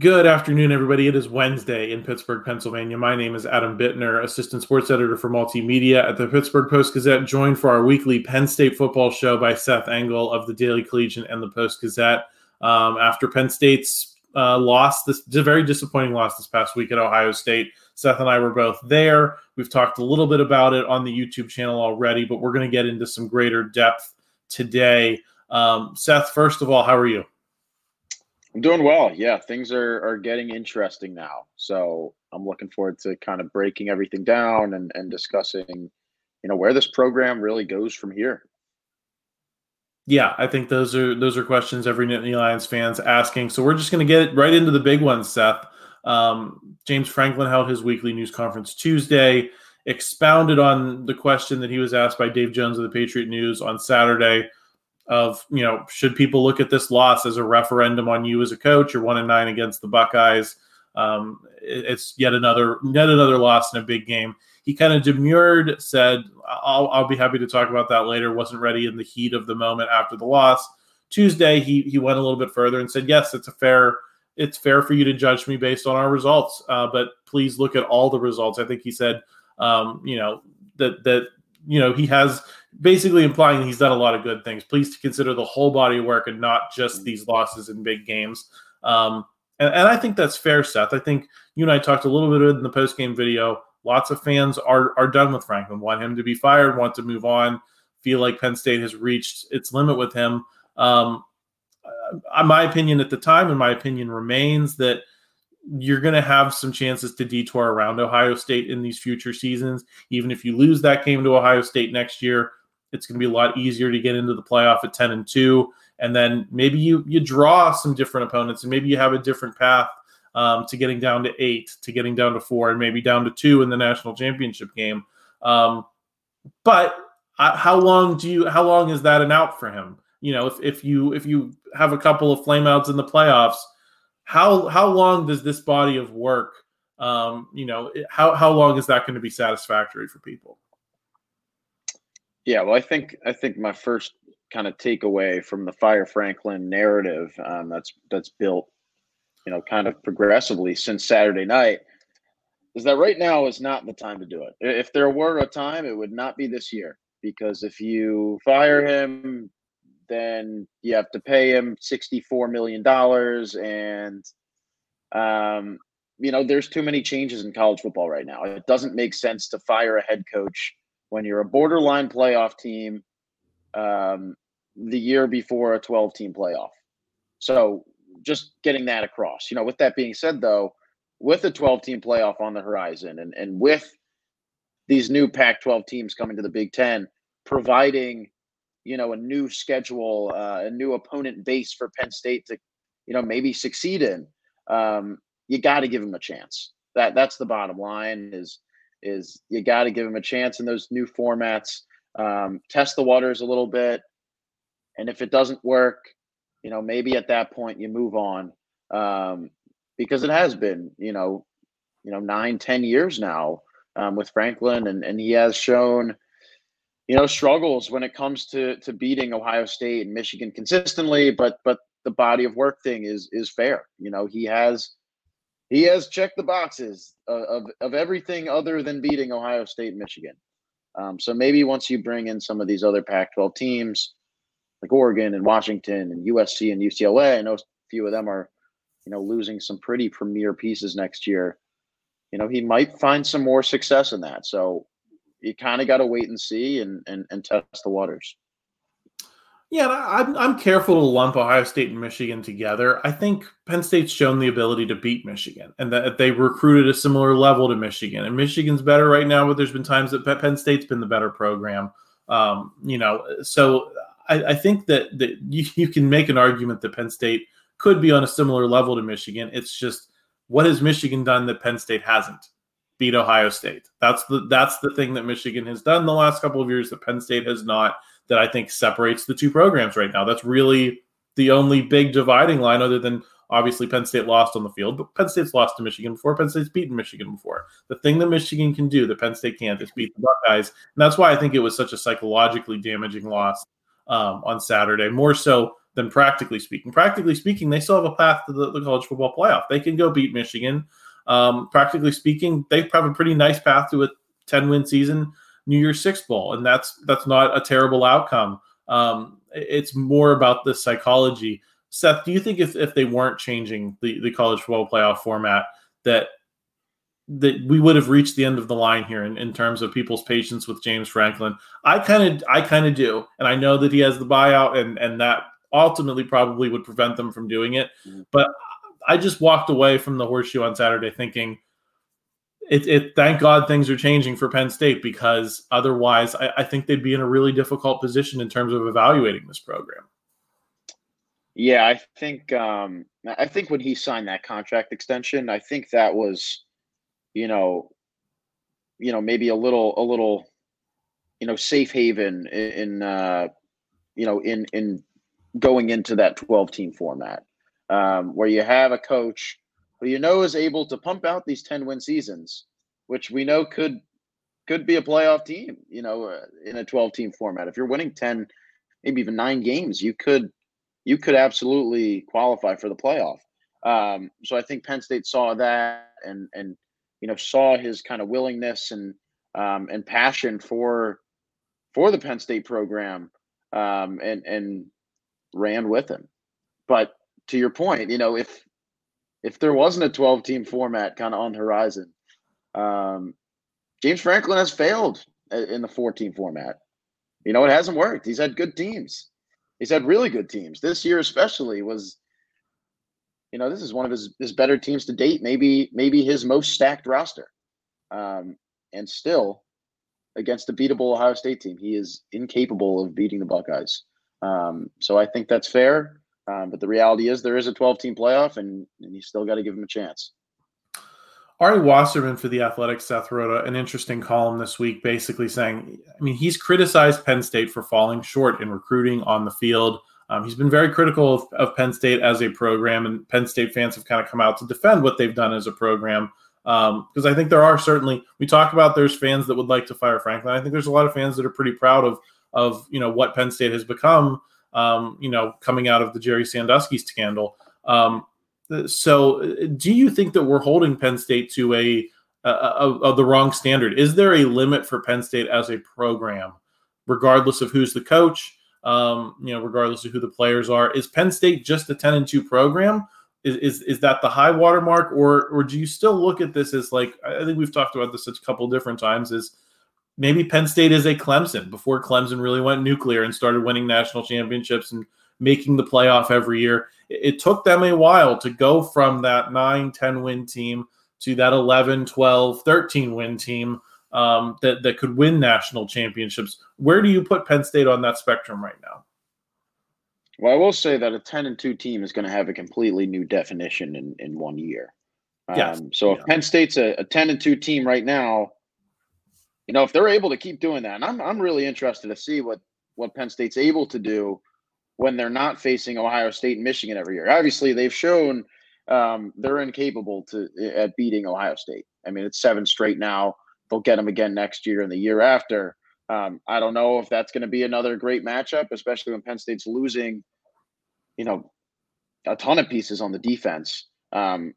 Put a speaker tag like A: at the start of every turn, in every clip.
A: Good afternoon, everybody. It is Wednesday in Pittsburgh, Pennsylvania. My name is Adam Bittner, assistant sports editor for multimedia at the Pittsburgh Post Gazette, joined for our weekly Penn State football show by Seth Engle of the Daily Collegian and the Post Gazette. Um, after Penn State's uh, loss, this a very disappointing loss this past week at Ohio State. Seth and I were both there. We've talked a little bit about it on the YouTube channel already, but we're going to get into some greater depth today. Um, Seth, first of all, how are you?
B: I'm doing well. Yeah, things are are getting interesting now. So I'm looking forward to kind of breaking everything down and and discussing, you know, where this program really goes from here.
A: Yeah, I think those are those are questions every Nittany Lions fans asking. So we're just going to get right into the big ones, Seth. Um, James Franklin held his weekly news conference Tuesday, expounded on the question that he was asked by Dave Jones of the Patriot News on Saturday of you know should people look at this loss as a referendum on you as a coach? You're one and nine against the buckeyes. Um, it's yet another yet another loss in a big game. He kind of demurred said I'll, I'll be happy to talk about that later. Wasn't ready in the heat of the moment after the loss. Tuesday he, he went a little bit further and said yes it's a fair it's fair for you to judge me based on our results uh, but please look at all the results. I think he said um, you know that that you know he has basically implying he's done a lot of good things. Please consider the whole body of work and not just these losses in big games. Um, and, and, I think that's fair, Seth. I think you and I talked a little bit in the post game video. Lots of fans are are done with Franklin, want him to be fired, want to move on, feel like Penn State has reached its limit with him. Um, uh, my opinion at the time, and my opinion remains that you're going to have some chances to detour around Ohio State in these future seasons. Even if you lose that game to Ohio State next year, it's going to be a lot easier to get into the playoff at 10 and 2. And then maybe you you draw some different opponents and maybe you have a different path um, to getting down to eight, to getting down to four, and maybe down to two in the national championship game. Um, but uh, how long do you? How long is that an out for him? You know, if, if you if you have a couple of flameouts in the playoffs, how how long does this body of work um, you know how how long is that going to be satisfactory for people
B: yeah well i think i think my first kind of takeaway from the fire franklin narrative um, that's that's built you know kind of progressively since saturday night is that right now is not the time to do it if there were a time it would not be this year because if you fire him then you have to pay him $64 million. And, um, you know, there's too many changes in college football right now. It doesn't make sense to fire a head coach when you're a borderline playoff team um, the year before a 12 team playoff. So just getting that across. You know, with that being said, though, with a 12 team playoff on the horizon and, and with these new Pac 12 teams coming to the Big Ten, providing you know a new schedule, uh, a new opponent base for Penn State to you know maybe succeed in. Um, you got to give them a chance. That that's the bottom line. Is is you got to give them a chance in those new formats. Um, test the waters a little bit, and if it doesn't work, you know maybe at that point you move on um, because it has been you know you know nine ten years now um, with Franklin, and and he has shown you know struggles when it comes to to beating Ohio State and Michigan consistently, but but the body of work thing is is fair. You know, he has he has checked the boxes of of, of everything other than beating Ohio State Michigan. Um, so maybe once you bring in some of these other Pac-12 teams like Oregon and Washington and USC and UCLA, I know a few of them are, you know, losing some pretty premier pieces next year. You know, he might find some more success in that. So you kind of got to wait and see and, and and test the waters.
A: Yeah, I'm I'm careful to lump Ohio State and Michigan together. I think Penn State's shown the ability to beat Michigan, and that they recruited a similar level to Michigan. And Michigan's better right now, but there's been times that Penn State's been the better program. Um, you know, so I, I think that that you, you can make an argument that Penn State could be on a similar level to Michigan. It's just what has Michigan done that Penn State hasn't? Beat Ohio State. That's the that's the thing that Michigan has done the last couple of years that Penn State has not. That I think separates the two programs right now. That's really the only big dividing line, other than obviously Penn State lost on the field, but Penn State's lost to Michigan before. Penn State's beaten Michigan before. The thing that Michigan can do that Penn State can't is beat the Buckeyes, and that's why I think it was such a psychologically damaging loss um, on Saturday, more so than practically speaking. Practically speaking, they still have a path to the, the college football playoff. They can go beat Michigan. Um, practically speaking, they have a pretty nice path to a 10 win season, New Year's Six Bowl, and that's that's not a terrible outcome. Um, it's more about the psychology. Seth, do you think if, if they weren't changing the, the college football playoff format, that that we would have reached the end of the line here in, in terms of people's patience with James Franklin. I kind of I kind of do. And I know that he has the buyout and and that ultimately probably would prevent them from doing it. Mm-hmm. But I just walked away from the horseshoe on Saturday thinking it, it thank God things are changing for Penn State because otherwise I, I think they'd be in a really difficult position in terms of evaluating this program.
B: Yeah, I think um, I think when he signed that contract extension, I think that was you know, you know, maybe a little, a little, you know, safe haven in, in uh, you know, in in going into that 12 team format, um, where you have a coach who you know is able to pump out these 10 win seasons, which we know could could be a playoff team, you know, uh, in a 12 team format. If you're winning 10, maybe even nine games, you could you could absolutely qualify for the playoff. Um, so I think Penn State saw that and and you know, saw his kind of willingness and um, and passion for for the Penn State program, um, and and ran with him. But to your point, you know, if if there wasn't a 12 team format kind of on the horizon, um, James Franklin has failed in the 14 format. You know, it hasn't worked. He's had good teams. He's had really good teams. This year, especially, was you know, this is one of his, his better teams to date, maybe maybe his most stacked roster. Um, and still, against a beatable Ohio State team, he is incapable of beating the Buckeyes. Um, so I think that's fair. Um, but the reality is there is a 12 team playoff, and, and you still got to give him a chance.
A: Ari Wasserman for the Athletic, Seth wrote an interesting column this week, basically saying, I mean, he's criticized Penn State for falling short in recruiting on the field. Um, he's been very critical of, of, Penn State as a program, and Penn State fans have kind of come out to defend what they've done as a program. Because um, I think there are certainly we talk about there's fans that would like to fire Franklin. I think there's a lot of fans that are pretty proud of of you know what Penn State has become. Um, you know, coming out of the Jerry Sandusky scandal. Um, so, do you think that we're holding Penn State to a, a, a, a the wrong standard? Is there a limit for Penn State as a program, regardless of who's the coach? um, you know, regardless of who the players are. Is Penn State just a 10 and 2 program? Is, is, is that the high water mark, or or do you still look at this as like I think we've talked about this a couple different times? Is maybe Penn State is a Clemson before Clemson really went nuclear and started winning national championships and making the playoff every year. It, took them a while to go from that 9, 10 win team to that 11, 12, 13 win team um, that that could win national championships. Where do you put Penn State on that spectrum right now?
B: Well, I will say that a ten and two team is going to have a completely new definition in in one year. Um, yes. So if yeah. Penn State's a, a ten and two team right now, you know if they're able to keep doing that, and I'm I'm really interested to see what what Penn State's able to do when they're not facing Ohio State and Michigan every year. Obviously, they've shown um, they're incapable to at beating Ohio State. I mean, it's seven straight now they'll get them again next year and the year after. Um, I don't know if that's going to be another great matchup, especially when Penn State's losing, you know, a ton of pieces on the defense. Um,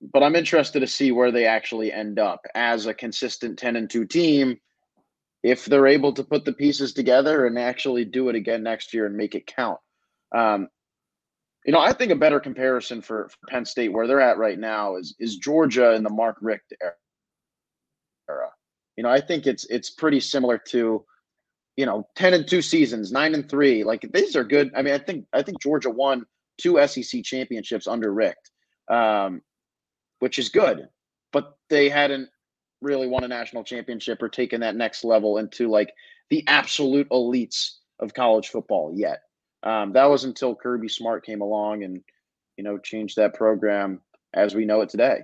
B: but I'm interested to see where they actually end up as a consistent 10 and 2 team if they're able to put the pieces together and actually do it again next year and make it count. Um, you know, I think a better comparison for, for Penn State where they're at right now is is Georgia in the Mark Richt era. You know, I think it's it's pretty similar to, you know, ten and two seasons, nine and three. Like these are good. I mean, I think I think Georgia won two SEC championships under Richt, um, which is good, but they hadn't really won a national championship or taken that next level into like the absolute elites of college football yet. Um, that was until Kirby Smart came along and you know, changed that program as we know it today.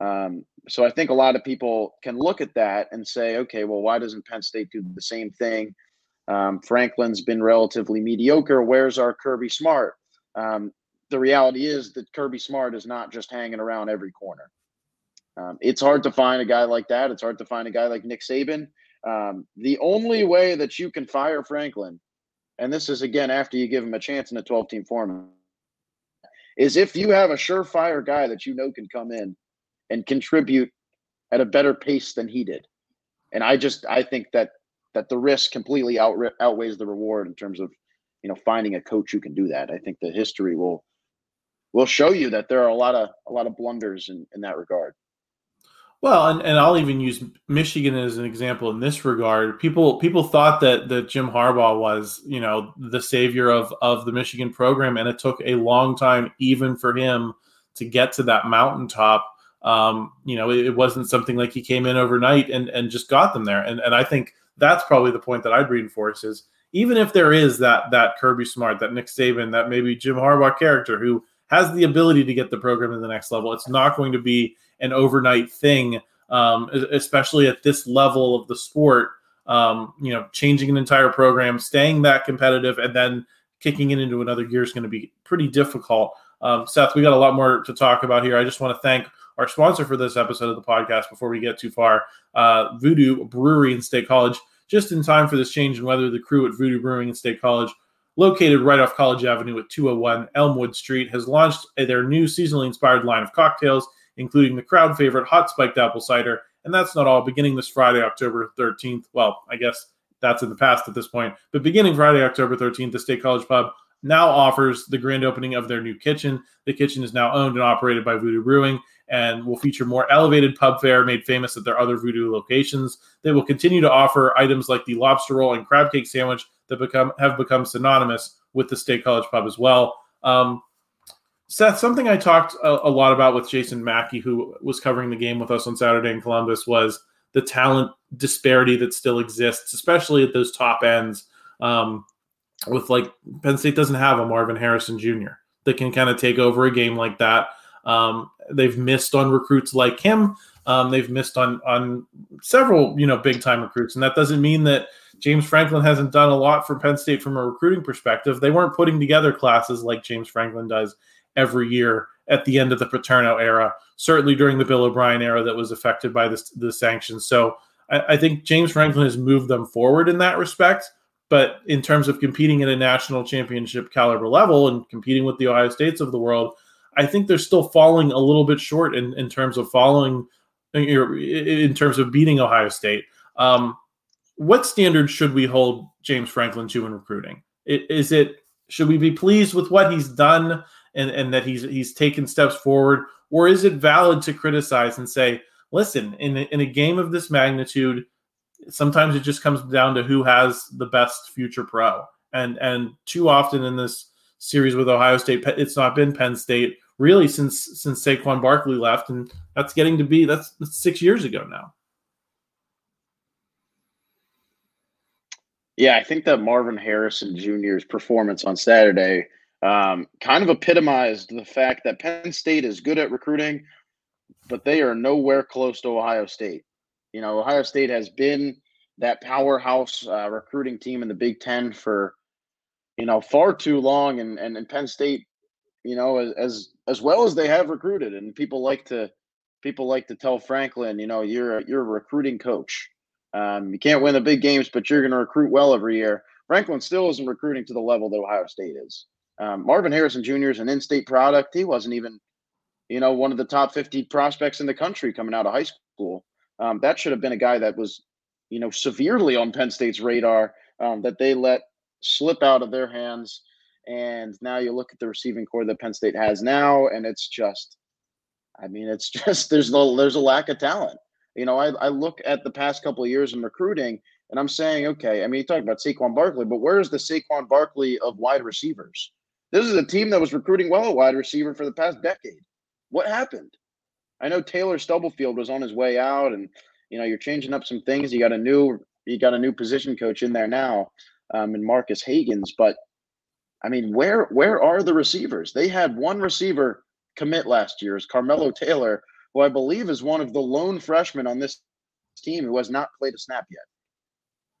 B: Um, so I think a lot of people can look at that and say, okay, well, why doesn't Penn State do the same thing? Um, Franklin's been relatively mediocre. Where's our Kirby Smart? Um, the reality is that Kirby Smart is not just hanging around every corner. Um, it's hard to find a guy like that. It's hard to find a guy like Nick Saban. Um, the only way that you can fire Franklin, and this is again after you give him a chance in a 12 team format, is if you have a surefire guy that you know can come in and contribute at a better pace than he did. And I just I think that that the risk completely out, outweighs the reward in terms of you know finding a coach who can do that. I think the history will will show you that there are a lot of a lot of blunders in, in that regard.
A: Well, and, and I'll even use Michigan as an example in this regard. People people thought that that Jim Harbaugh was, you know, the savior of of the Michigan program, and it took a long time even for him to get to that mountaintop. Um, you know, it, it wasn't something like he came in overnight and and just got them there. And and I think that's probably the point that I'd reinforce is even if there is that that Kirby Smart, that Nick Saban, that maybe Jim Harbaugh character who has the ability to get the program to the next level, it's not going to be an overnight thing, um, especially at this level of the sport. Um, you know, changing an entire program, staying that competitive, and then kicking it into another gear is going to be pretty difficult. Um, Seth, we got a lot more to talk about here. I just want to thank our sponsor for this episode of the podcast before we get too far, uh, Voodoo Brewery in State College. Just in time for this change in weather, the crew at Voodoo Brewing in State College, located right off College Avenue at 201 Elmwood Street, has launched their new seasonally inspired line of cocktails including the crowd favorite hot spiked apple cider. And that's not all. Beginning this Friday, October 13th, well, I guess that's in the past at this point, but beginning Friday, October 13th, the State College Pub now offers the grand opening of their new kitchen. The kitchen is now owned and operated by Voodoo Brewing and will feature more elevated pub fare made famous at their other Voodoo locations. They will continue to offer items like the lobster roll and crab cake sandwich that become have become synonymous with the State College Pub as well. Um, Seth, something I talked a, a, lot about with Jason Mackey, who was covering the game with us on Saturday in Columbus, was the talent disparity that still exists, especially at those top ends. Um, with like Penn State doesn't have a Marvin Harrison Jr. that can kind of take over a game like that. Um, they've missed on recruits like him. Um, they've missed on on several you know big time recruits, and that doesn't mean that James Franklin hasn't done a lot for Penn State from a recruiting perspective. They weren't putting together classes like James Franklin does every year at the end of the Paterno era, certainly during the Bill O'Brien era that was affected by this, the sanctions. So I, I think James Franklin has moved them forward in that respect. But in terms of competing at a national championship caliber level and competing with the Ohio States of the world, I think they're still falling a little bit short in, in terms of following, in terms of beating Ohio State. Um, what standards should we hold James Franklin to in recruiting? Is it should we be pleased with what he's done and, and that he's he's taken steps forward? Or is it valid to criticize and say, listen, in a, in a game of this magnitude, sometimes it just comes down to who has the best future pro. And and too often in this series with Ohio State, it's not been Penn State really since since Saquon Barkley left, and that's getting to be that's, that's six years ago now.
B: Yeah, I think that Marvin Harrison Jr.'s performance on Saturday um, kind of epitomized the fact that Penn State is good at recruiting, but they are nowhere close to Ohio State. You know, Ohio State has been that powerhouse uh, recruiting team in the Big Ten for you know far too long, and and, and Penn State, you know, as as well as they have recruited, and people like to people like to tell Franklin, you know, you're a, you're a recruiting coach. Um, you can't win the big games, but you're going to recruit well every year. Franklin still isn't recruiting to the level that Ohio State is. Um, Marvin Harrison Jr. is an in-state product. He wasn't even, you know, one of the top 50 prospects in the country coming out of high school. Um, that should have been a guy that was, you know, severely on Penn State's radar um, that they let slip out of their hands. And now you look at the receiving corps that Penn State has now, and it's just, I mean, it's just there's no there's a lack of talent. You know, I, I look at the past couple of years in recruiting, and I'm saying, okay, I mean, you talk about Saquon Barkley, but where's the Saquon Barkley of wide receivers? This is a team that was recruiting well a wide receiver for the past decade. What happened? I know Taylor Stubblefield was on his way out, and you know you're changing up some things. You got a new you got a new position coach in there now, um, in Marques Hagans. But I mean, where where are the receivers? They had one receiver commit last year, is Carmelo Taylor, who I believe is one of the lone freshmen on this team who has not played a snap yet.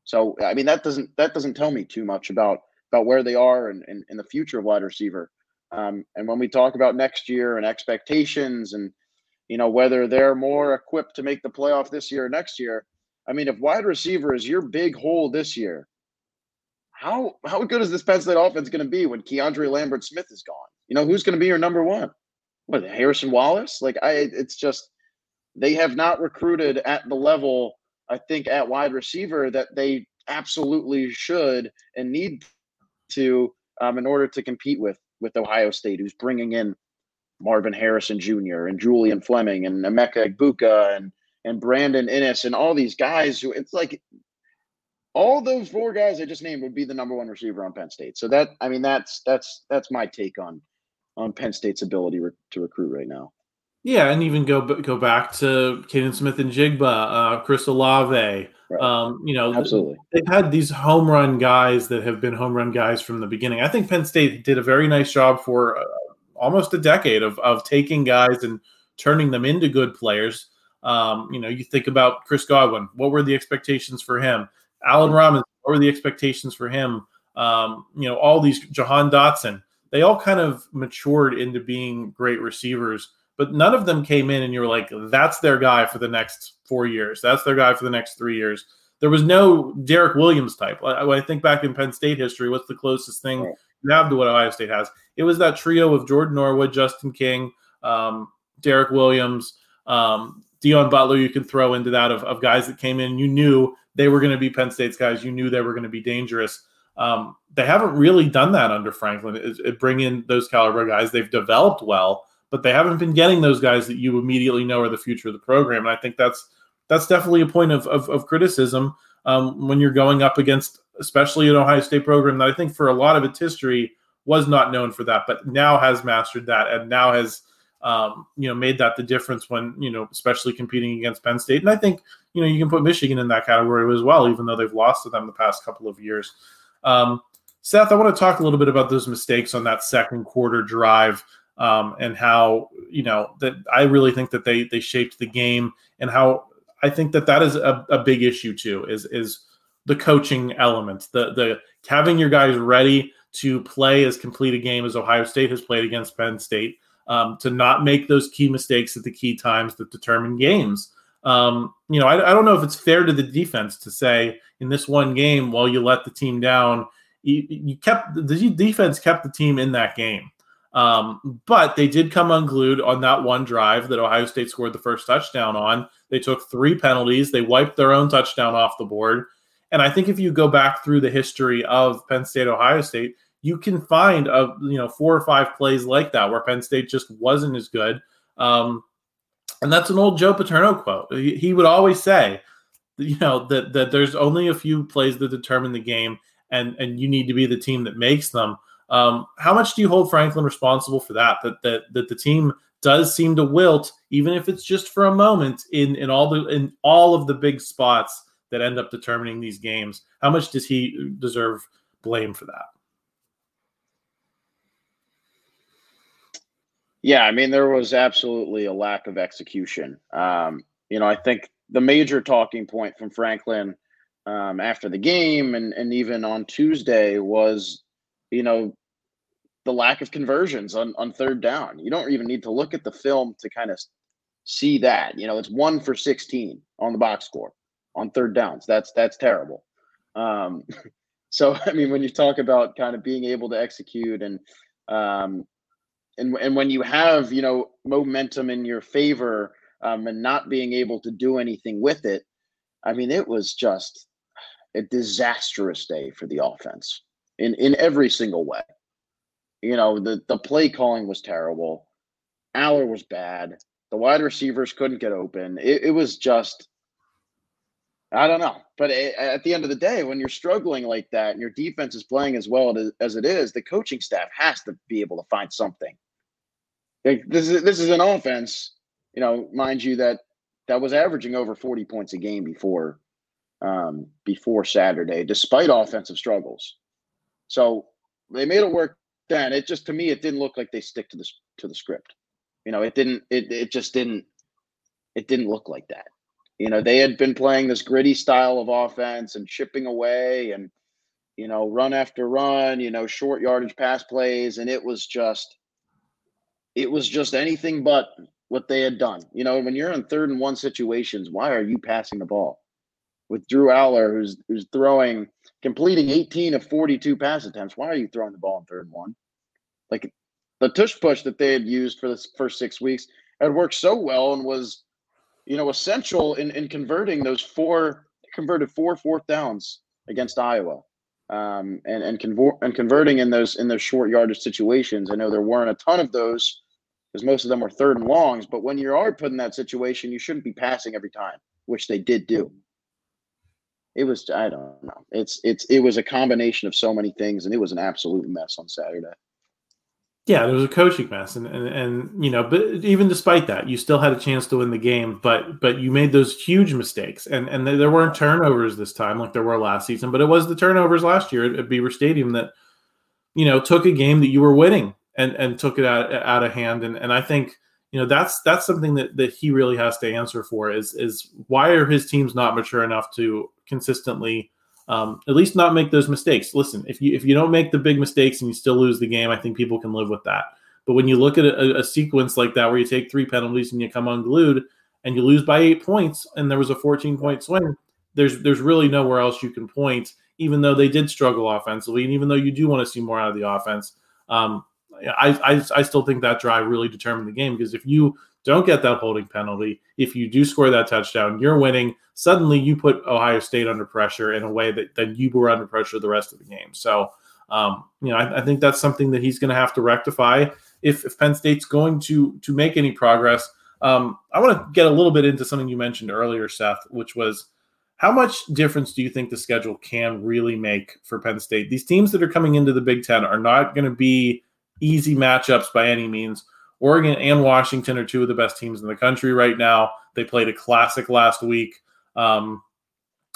B: So I mean that doesn't that doesn't tell me too much about about where they are and, and, and the future of wide receiver. Um, and when we talk about next year and expectations and you know whether they're more equipped to make the playoff this year or next year, I mean if wide receiver is your big hole this year, how how good is this Penn State offense going to be when KeAndre Lambert Smith is gone? You know who's going to be your number one? What Harrison Wallace? Like I, it's just they have not recruited at the level I think at wide receiver that they absolutely should and need to um, in order to compete with with Ohio State, who's bringing in Marvin Harrison Jr. and Julian Fleming and Emeka Egbuka and and Brandon Inniss and all these guys who it's like all those four guys I just named would be the number one receiver on Penn State. So that I mean that's that's that's my take on on Penn State's ability re- to recruit right now.
A: Yeah, and even go go back to Kaden Smith-Njigba, uh, Chris Olave. Right. Um, you know,
B: absolutely.
A: They've had these home run guys that have been home run guys from the beginning. I think Penn State did a very nice job for uh, almost a decade of of taking guys and turning them into good players. Um, you know, you think about Chris Godwin. What were the expectations for him? Allen Robinson. What were the expectations for him? Um, you know, all these Jahan Dotson. They all kind of matured into being great receivers but none of them came in and you were like, that's their guy for the next four years. That's their guy for the next three years. There was no Derek Williams type. When I think back in Penn State history, what's the closest thing you have to what Ohio State has? It was that trio of Jordan Norwood, Justin King, um, Derek Williams, um, Deon Butler. You can throw into that of, of guys that came in. You knew they were going to be Penn State's guys. You knew they were going to be dangerous. Um, they haven't really done that under Franklin. It, it bring in those caliber guys. They've developed well but they haven't been getting those guys that you immediately know are the future of the program. And I think that's that's definitely a point of of, of criticism um, when you're going up against, especially an Ohio State program that I think for a lot of its history was not known for that, but now has mastered that and now has um, you know made that the difference when you know especially competing against Penn State. And I think you know you can put Michigan in that category as well, even though they've lost to them the past couple of years. Um, Seth, I want to talk a little bit about those mistakes on that second quarter drive um, and how you know that I really think that they they shaped the game and how I think that that is a, a big issue too is is the coaching element the the having your guys ready to play as complete a game as Ohio State has played against Penn State um, to not make those key mistakes at the key times that determine games. Um, you know, I, I, don't know if it's fair to the defense to say in this one game, while you let the team down, you, you kept the defense kept the team in that game. Um, but they did come unglued on that one drive that Ohio State scored the first touchdown on. They took three penalties. They wiped their own touchdown off the board. And I think if you go back through the history of Penn State, Ohio State, you can find a you know four or five plays like that where Penn State just wasn't as good. Um, and that's an old Joe Paterno quote. He, would always say, you know, that that there's only a few plays that determine the game, and and you need to be the team that makes them. Um, how much do you hold Franklin responsible for that? That that that the team does seem to wilt, even if it's just for a moment, in in all the in all of the big spots that end up determining these games. How much does he deserve blame for that?
B: Yeah, I mean, there was absolutely a lack of execution. Um, you know, I think the major talking point from Franklin um, after the game and, and even on Tuesday was you know, the lack of conversions on, on third down. You don't even need to look at the film to kind of see that. You know, it's one for 16 on the box score on third downs. That's that's terrible. Um, so I mean, when you talk about kind of being able to execute and um, and and when you have you know momentum in your favor um, and not being able to do anything with it, I mean, it was just a disastrous day for the offense in in every single way. You know, the the play calling was terrible. Allar was bad. The wide receivers couldn't get open. It, it was just, I don't know. But it, at the end of the day, when you're struggling like that and your defense is playing as well as it is, the coaching staff has to be able to find something. This is this is an offense, you know, mind you that that was averaging over 40 points a game before um, before Saturday, despite offensive struggles. So they made it work then. It just to me it didn't look like they stick to the to the script. You know, it didn't it it just didn't it didn't look like that. You know, they had been playing this gritty style of offense and chipping away and you know, run after run, you know, short yardage pass plays and it was just it was just anything but what they had done. You know, when you're in third and one situations, why are you passing the ball? With Drew Allar, who's who's throwing, completing 18 of 42 pass attempts, why are you throwing the ball in third and one? Like the tush push that they had used for the first six weeks had worked so well and was, you know, essential in, in converting those four converted four fourth downs against Iowa. Um, and and, and converting in those in those short yardage situations. I know there weren't a ton of those because most of them were third and longs. But when you are put in that situation, you shouldn't be passing every time, which they did do. It was I don't know. It's it's it was a combination of so many things, and it was an absolute mess on Saturday.
A: Yeah, there was a coaching mess, and, and and you know, but even despite that, you still had a chance to win the game. But but you made those huge mistakes, and and there weren't turnovers this time like there were last season. But it was the turnovers last year at, at Beaver Stadium that you know took a game that you were winning and and took it out out of hand. And and I think you know that's that's something that that he really has to answer for is is why are his teams not mature enough to consistently um, at least not make those mistakes. Listen, if you if you don't make the big mistakes and you still lose the game, I think people can live with that. But when you look at a, a sequence like that where you take three penalties and you come unglued and you lose by eight points and there was a 14 point swing, there's there's really nowhere else you can point. Even though they did struggle offensively, and even though you do want to see more out of the offense, um, I, I, I still think that drive really determined the game because if you don't get that holding penalty, if you do score that touchdown, you're winning. Suddenly, you put Ohio State under pressure in a way that then you were under pressure the rest of the game. So, um, you know, I, I, think that's something that he's going to have to rectify if, if Penn State's going to to make any progress. Um, I want to get a little bit into something you mentioned earlier, Seth, which was how much difference do you think the schedule can really make for Penn State? These teams that are coming into the Big Ten are not going to be easy matchups by any means. Oregon and Washington are two of the best teams in the country right now. They played a classic last week. Um,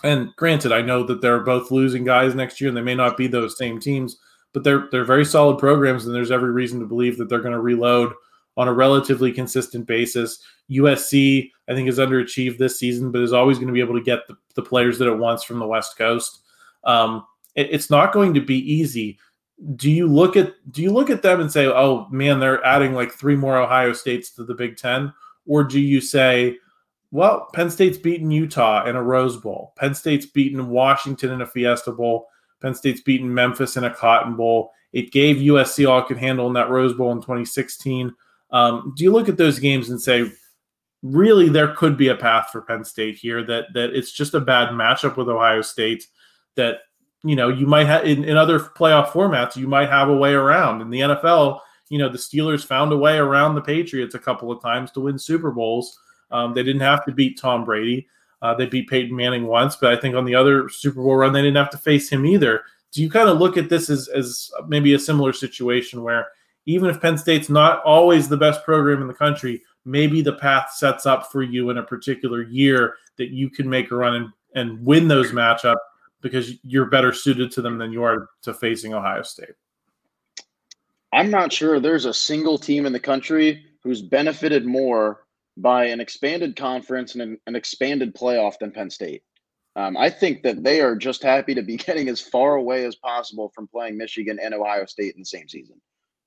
A: and granted, I know that they're both losing guys next year, and they may not be those same teams, but they're they're very solid programs, and there's every reason to believe that they're going to reload on a relatively consistent basis. USC, I think, is underachieved this season, but is always going to be able to get the, the players that it wants from the West Coast. Um, it, it's not going to be easy do you look at do you look at them and say, "Oh man, they're adding like three more Ohio States to the Big 10?" Or do you say, "Well, Penn State's beaten Utah in a Rose Bowl. Penn State's beaten Washington in a Fiesta Bowl. Penn State's beaten Memphis in a Cotton Bowl. It gave USC all it could handle in that Rose Bowl in 2016." Um, do you look at those games and say, really, there could be a path for Penn State here that that it's just a bad matchup with Ohio State that you know, you might have in, in other playoff formats, you might have a way around. In the NFL, you know, the Steelers found a way around the Patriots a couple of times to win Super Bowls. Um, they didn't have to beat Tom Brady. Uh, they beat Peyton Manning once, but I think on the other Super Bowl run, they didn't have to face him either. Do you kind of look at this as, as maybe a similar situation where even if Penn State's not always the best program in the country, maybe the path sets up for you in a particular year that you can make a run and, and win those matchups because you're better suited to them than you are to facing Ohio State?
B: I'm not sure there's a single team in the country who's benefited more by an expanded conference and an, an expanded playoff than Penn State. Um, I think that they are just happy to be getting as far away as possible from playing Michigan and Ohio State in the same season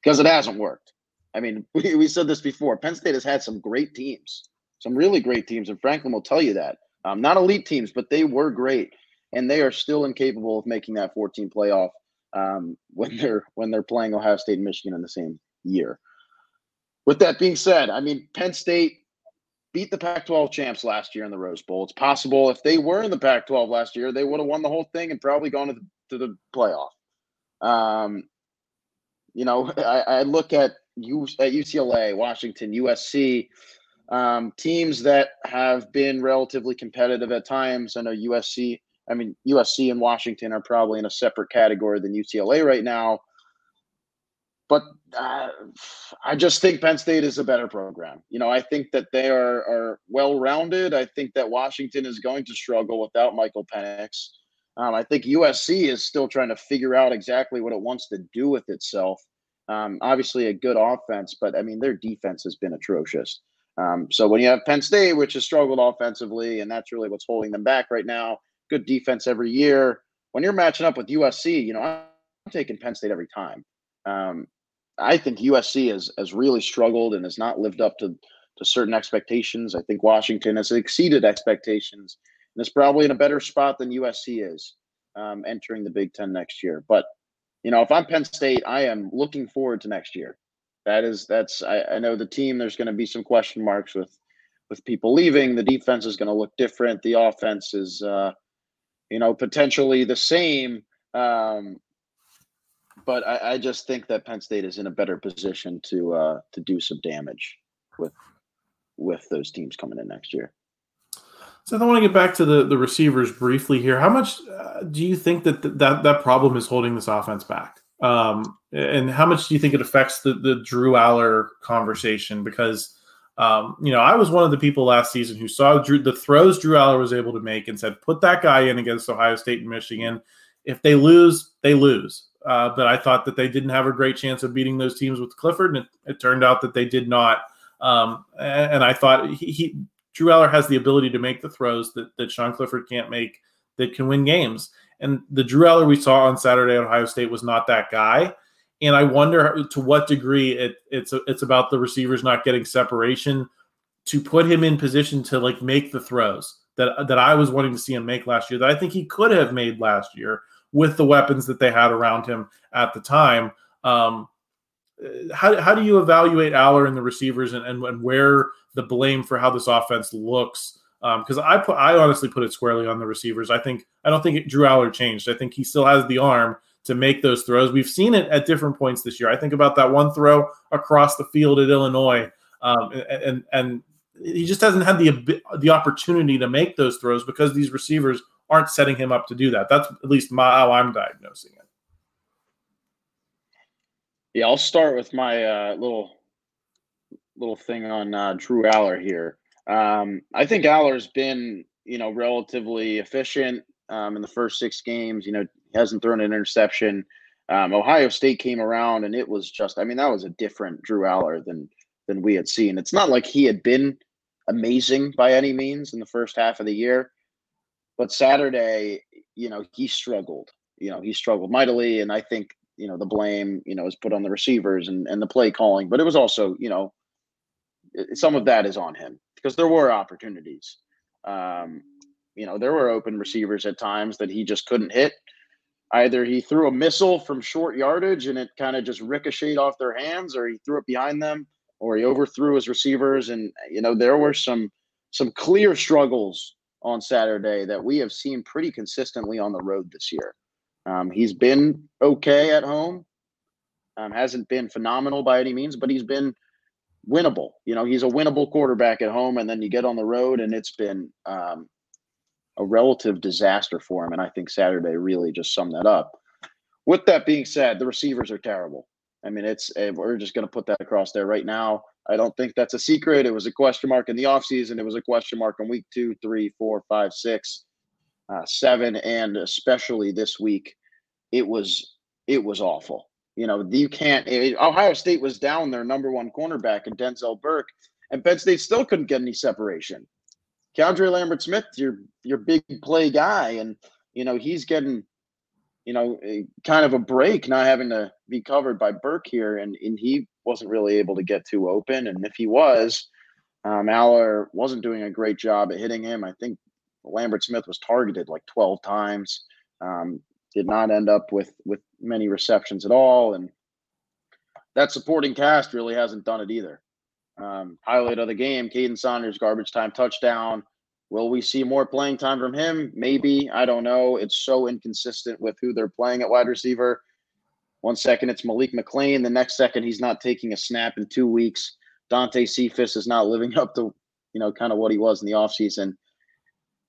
B: because it hasn't worked. I mean, we, we said this before. Penn State has had some great teams, some really great teams, and Franklin will tell you that. Um, not elite teams, but they were great and they are still incapable of making that 14 playoff um, when they're when they're playing Ohio State and Michigan in the same year. With that being said, I mean Penn State beat the Pac-12 champs last year in the Rose Bowl. It's possible if they were in the Pac-12 last year, they would have won the whole thing and probably gone to the, to the playoff. Um, you know, I, I look at U, at UCLA, Washington, USC, um, teams that have been relatively competitive at times. I know USC I mean, USC and Washington are probably in a separate category than UCLA right now. But uh, I just think Penn State is a better program. You know, I think that they are, are well rounded. I think that Washington is going to struggle without Michael Penix. Um, I think USC is still trying to figure out exactly what it wants to do with itself. Um, obviously, a good offense, but I mean, their defense has been atrocious. Um, so when you have Penn State, which has struggled offensively, and that's really what's holding them back right now, good defense every year. When you're matching up with USC, you know, I'm taking Penn State every time. Um, I think USC has has really struggled and has not lived up to to certain expectations. I think Washington has exceeded expectations and is probably in a better spot than USC is um, entering the Big Ten next year. But you know, if I'm Penn State, I am looking forward to next year. That is that's I, I know the team. There's going to be some question marks with with people leaving. The defense is going to look different. The offense is, uh, you know, potentially the same. Um, but I, I, just think that Penn State is in a better position to uh, to do some damage with with those teams coming in next year.
A: So I want to get back to the, the receivers briefly here. How much uh, do you think that th- that that problem is holding this offense back? Um, and how much do you think it affects the the Drew Allar conversation? Because um, you know, I was one of the people last season who saw Drew, the throws Drew Allar was able to make and said, "Put that guy in against Ohio State and Michigan. If they lose, they lose." Uh, but I thought that they didn't have a great chance of beating those teams with Clifford, and it, it turned out that they did not. Um, and, I thought he, he Drew Allar has the ability to make the throws that, that Sean Clifford can't make that can win games. And the Drew Allar we saw on Saturday at Ohio State was not that guy. And I wonder to what degree it, it's it's about the receivers not getting separation to put him in position to like make the throws that that I was wanting to see him make last year that I think he could have made last year with the weapons that they had around him at the time. Um, how, how do you evaluate Allar and the receivers and, and, and where the blame for how this offense looks? Because um, I put I honestly put it squarely on the receivers. I think I don't think it, Drew Allar changed. I think he still has the arm to make those throws. We've seen it at different points this year. I think about that one throw across the field at Illinois, um, and, and he just hasn't had the the opportunity to make those throws because these receivers aren't setting him up to do that. That's at least my, how I'm diagnosing it.
B: Yeah, I'll start with my uh, little little thing on uh, Drew Allar here. Um, I think Allar's been, you know, relatively efficient um, in the first six games. You know, he hasn't thrown an interception. Um, Ohio State came around, and it was just, I mean, that was a different Drew Allar than than we had seen. It's not like he had been amazing by any means in the first half of the year, but Saturday, you know, he struggled. You know, he struggled mightily, and I think you know the blame you know is put on the receivers and, and the play calling but it was also you know some of that is on him because there were opportunities um, you know there were open receivers at times that he just couldn't hit either he threw a missile from short yardage and it kind of just ricocheted off their hands or he threw it behind them or he overthrew his receivers and you know there were some some clear struggles on saturday that we have seen pretty consistently on the road this year um, he's been okay at home. Um, hasn't been phenomenal by any means, but he's been winnable. You know, he's a winnable quarterback at home, and then you get on the road, and it's been um, a relative disaster for him. And I think Saturday really just summed that up. With that being said, the receivers are terrible. I mean, it's eh, we're just going to put that across there right now. I don't think that's a secret. It was a question mark in the offseason. It was a question mark in week two, three, four, five, six uh, seven, and especially this week, it was it was awful. You know, you can't. It, Ohio State was down their number one cornerback in Denzel Burke, and Penn State still couldn't get any separation. KeAndre Lambert Smith, your your big play guy, and you know he's getting, you know, kind of a break, not having to be covered by Burke here, and and he wasn't really able to get too open, and if he was, um, Allar wasn't doing a great job at hitting him. I think Lambert Smith was targeted like 12 times. Um, did not end up with with many receptions at all, and that supporting cast really hasn't done it either. Um, highlight of the game: Kaden Saunders garbage time touchdown. Will we see more playing time from him? Maybe. I don't know. It's so inconsistent with who they're playing at wide receiver. One second it's Malik McClain. The next second he's not taking a snap in two weeks. Dante Cephas is not living up to, you know, kind of what he was in the offseason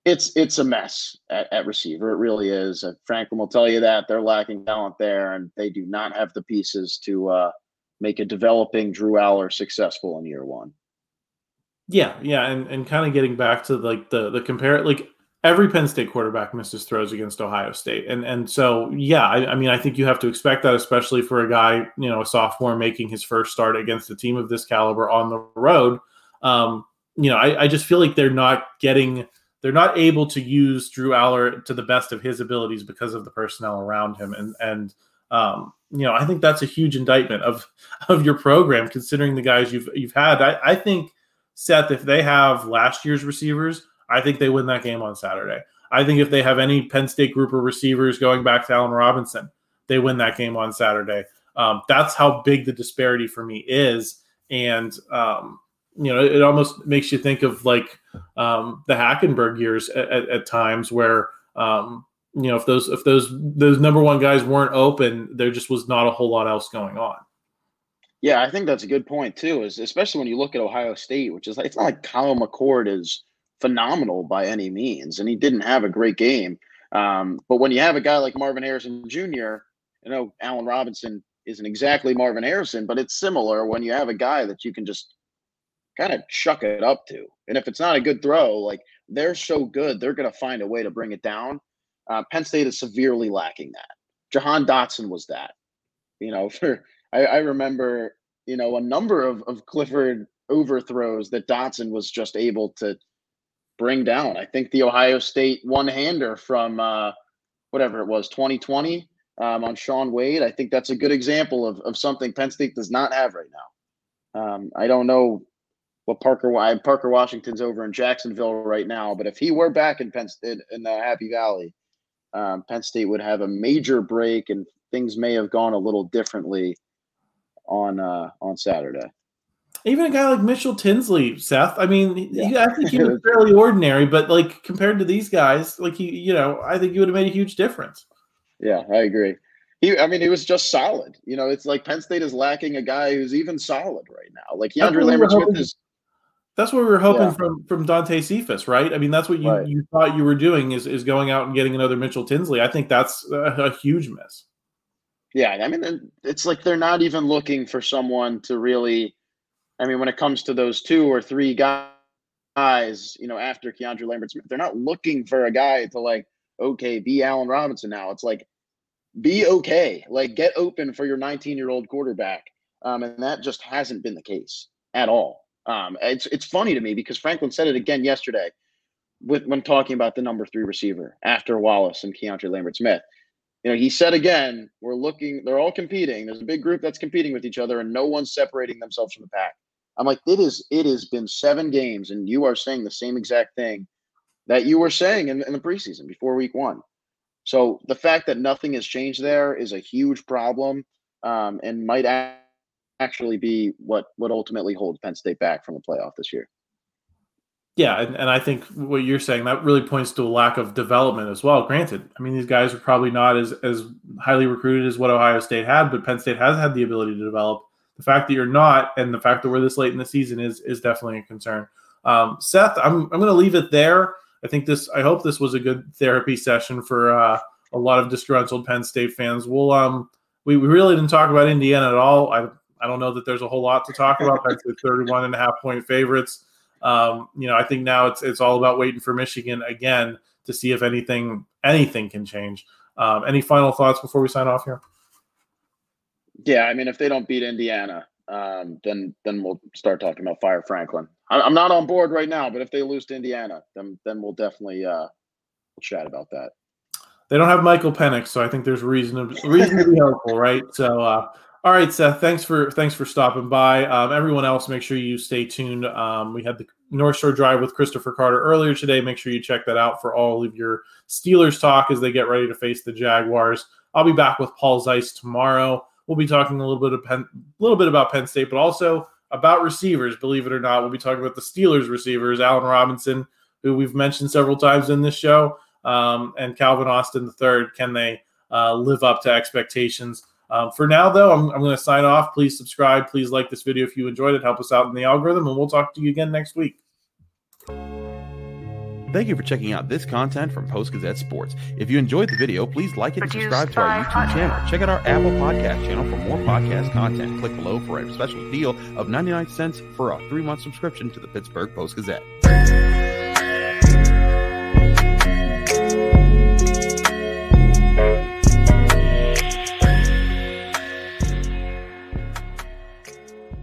B: it's it's a mess at, at receiver. It really is. Franklin will tell you that they're lacking talent there, and they do not have the pieces to uh, make a developing Drew Allar successful in year one.
A: Yeah, yeah, and, and kind of getting back to like the the compare like every Penn State quarterback misses throws against Ohio State, and and so yeah, I, I, mean I think you have to expect that, especially for a guy you know a sophomore making his first start against a team of this caliber on the road. Um, you know, I, I just feel like they're not getting they're not able to use Drew Allar to the best of his abilities because of the personnel around him, and and um, you know I think that's a huge indictment of of your program considering the guys you've you've had. I, I think Seth, if they have last year's receivers I think they win that game on Saturday. I think if they have any Penn State group of receivers going back to Allen Robinson, they win that game on Saturday. Um, that's how big the disparity for me is. And, um, you know, it almost makes you think of like um, the Hackenberg years at, at, at times where, um, you know, if those if those those number one guys weren't open, there just was not a whole lot else going on.
B: Yeah, I think that's a good point too. Is especially when you look at Ohio State, which is like it's not like Kyle McCord is phenomenal by any means, and he didn't have a great game. Um, but when you have a guy like Marvin Harrison Jr., you know, Allen Robinson isn't exactly Marvin Harrison, but it's similar when you have a guy that you can just kind of chuck it up to. And if it's not a good throw, like they're so good, they're going to find a way to bring it down. Uh, Penn State is severely lacking that. Jahan Dotson was that. You know, for I, I remember, you know, a number of, of Clifford overthrows that Dotson was just able to bring down. I think the Ohio State one hander from uh, whatever it was, 2020 um, on Shaun Wade. I think that's a good example of, of something Penn State does not have right now. Um, I don't know what Parker Parker Washington's over in Jacksonville right now, but if he were back in Penn State in the Happy Valley, um, Penn State would have a major break, and things may have gone a little differently on uh, on Saturday.
A: Even a guy like Mitchell Tinsley, Seth. I mean, yeah. I think he was fairly ordinary, but like compared to these guys, like he, you know, I think he would have made a huge difference.
B: Yeah, I agree. He, I mean, he was just solid. You know, it's like Penn State is lacking a guy who's even solid right now. Like KeAndre Lambert Smith is.
A: That's what we were hoping yeah. from from Dante Cephas, right? I mean, that's what you, right. you thought you were doing is is going out and getting another Mitchell Tinsley. I think that's a, a huge miss.
B: Yeah, I mean, it's like they're not even looking for someone to really I mean, when it comes to those two or three guys, you know, after KeAndre Lambert Smith, they're not looking for a guy to like, okay, be Allen Robinson now. It's like, be okay. Like, get open for your 19 year old quarterback. Um, and that just hasn't been the case at all. Um, it's it's funny to me because Franklin said it again yesterday with when talking about the number three receiver after Wallace and KeAndre Lambert Smith you know, he said again, we're looking, they're all competing. There's a big group that's competing with each other and no one's separating themselves from the pack. I'm like, it is, it has been seven games, and you are saying the same exact thing that you were saying in, in the preseason before week one. So the fact that nothing has changed there is a huge problem, um, and might actually be what what ultimately holds Penn State back from a playoff this year.
A: Yeah, and, and I think what you're saying that really points to a lack of development as well. Granted, I mean these guys are probably not as as highly recruited as what Ohio State had, but Penn State has had the ability to develop the fact that you're not, and the fact that we're this late in the season is is definitely a concern. Um, Seth, I'm I'm going to leave it there. I think this. I hope this was a good therapy session for uh, a lot of disgruntled Penn State fans. We'll um we, we really didn't talk about Indiana at all. I I don't know that there's a whole lot to talk about. That's the 31 and a half point favorites. Um, you know, I think now it's it's all about waiting for Michigan again to see if anything anything can change. Um, any final thoughts before we sign off here?
B: Yeah, I mean, if they don't beat Indiana, um, then then we'll start talking about fire Franklin. I'm not on board right now, but if they lose to Indiana, then then we'll definitely uh, we'll chat about that.
A: They don't have Michael Penix, so I think there's reason to, reason to be hopeful, right? So, uh, all right, Seth, thanks for thanks for stopping by. Um, everyone else, make sure you stay tuned. Um, we had the North Shore Drive with Christopher Carter earlier today. Make sure you check that out for all of your Steelers talk as they get ready to face the Jaguars. I'll be back with Paul Zeise tomorrow. We'll be talking a little bit of Penn, a little bit about Penn State, but also about receivers. Believe it or not, we'll be talking about the Steelers receivers, Allen Robinson, who we've mentioned several times in this show, um, and Calvin Austin III. Can they uh, live up to expectations? Um, for now, though, I'm, I'm going to sign off. Please subscribe. Please like this video if you enjoyed it. Help us out in the algorithm, and we'll talk to you again next week.
C: Thank you for checking out this content from Post Gazette Sports. If you enjoyed the video, please like it and subscribe to our YouTube channel. Check out our Apple Podcast channel for more podcast content. Click below for a special deal of 99 cents for a three month subscription to the Pittsburgh Post Gazette.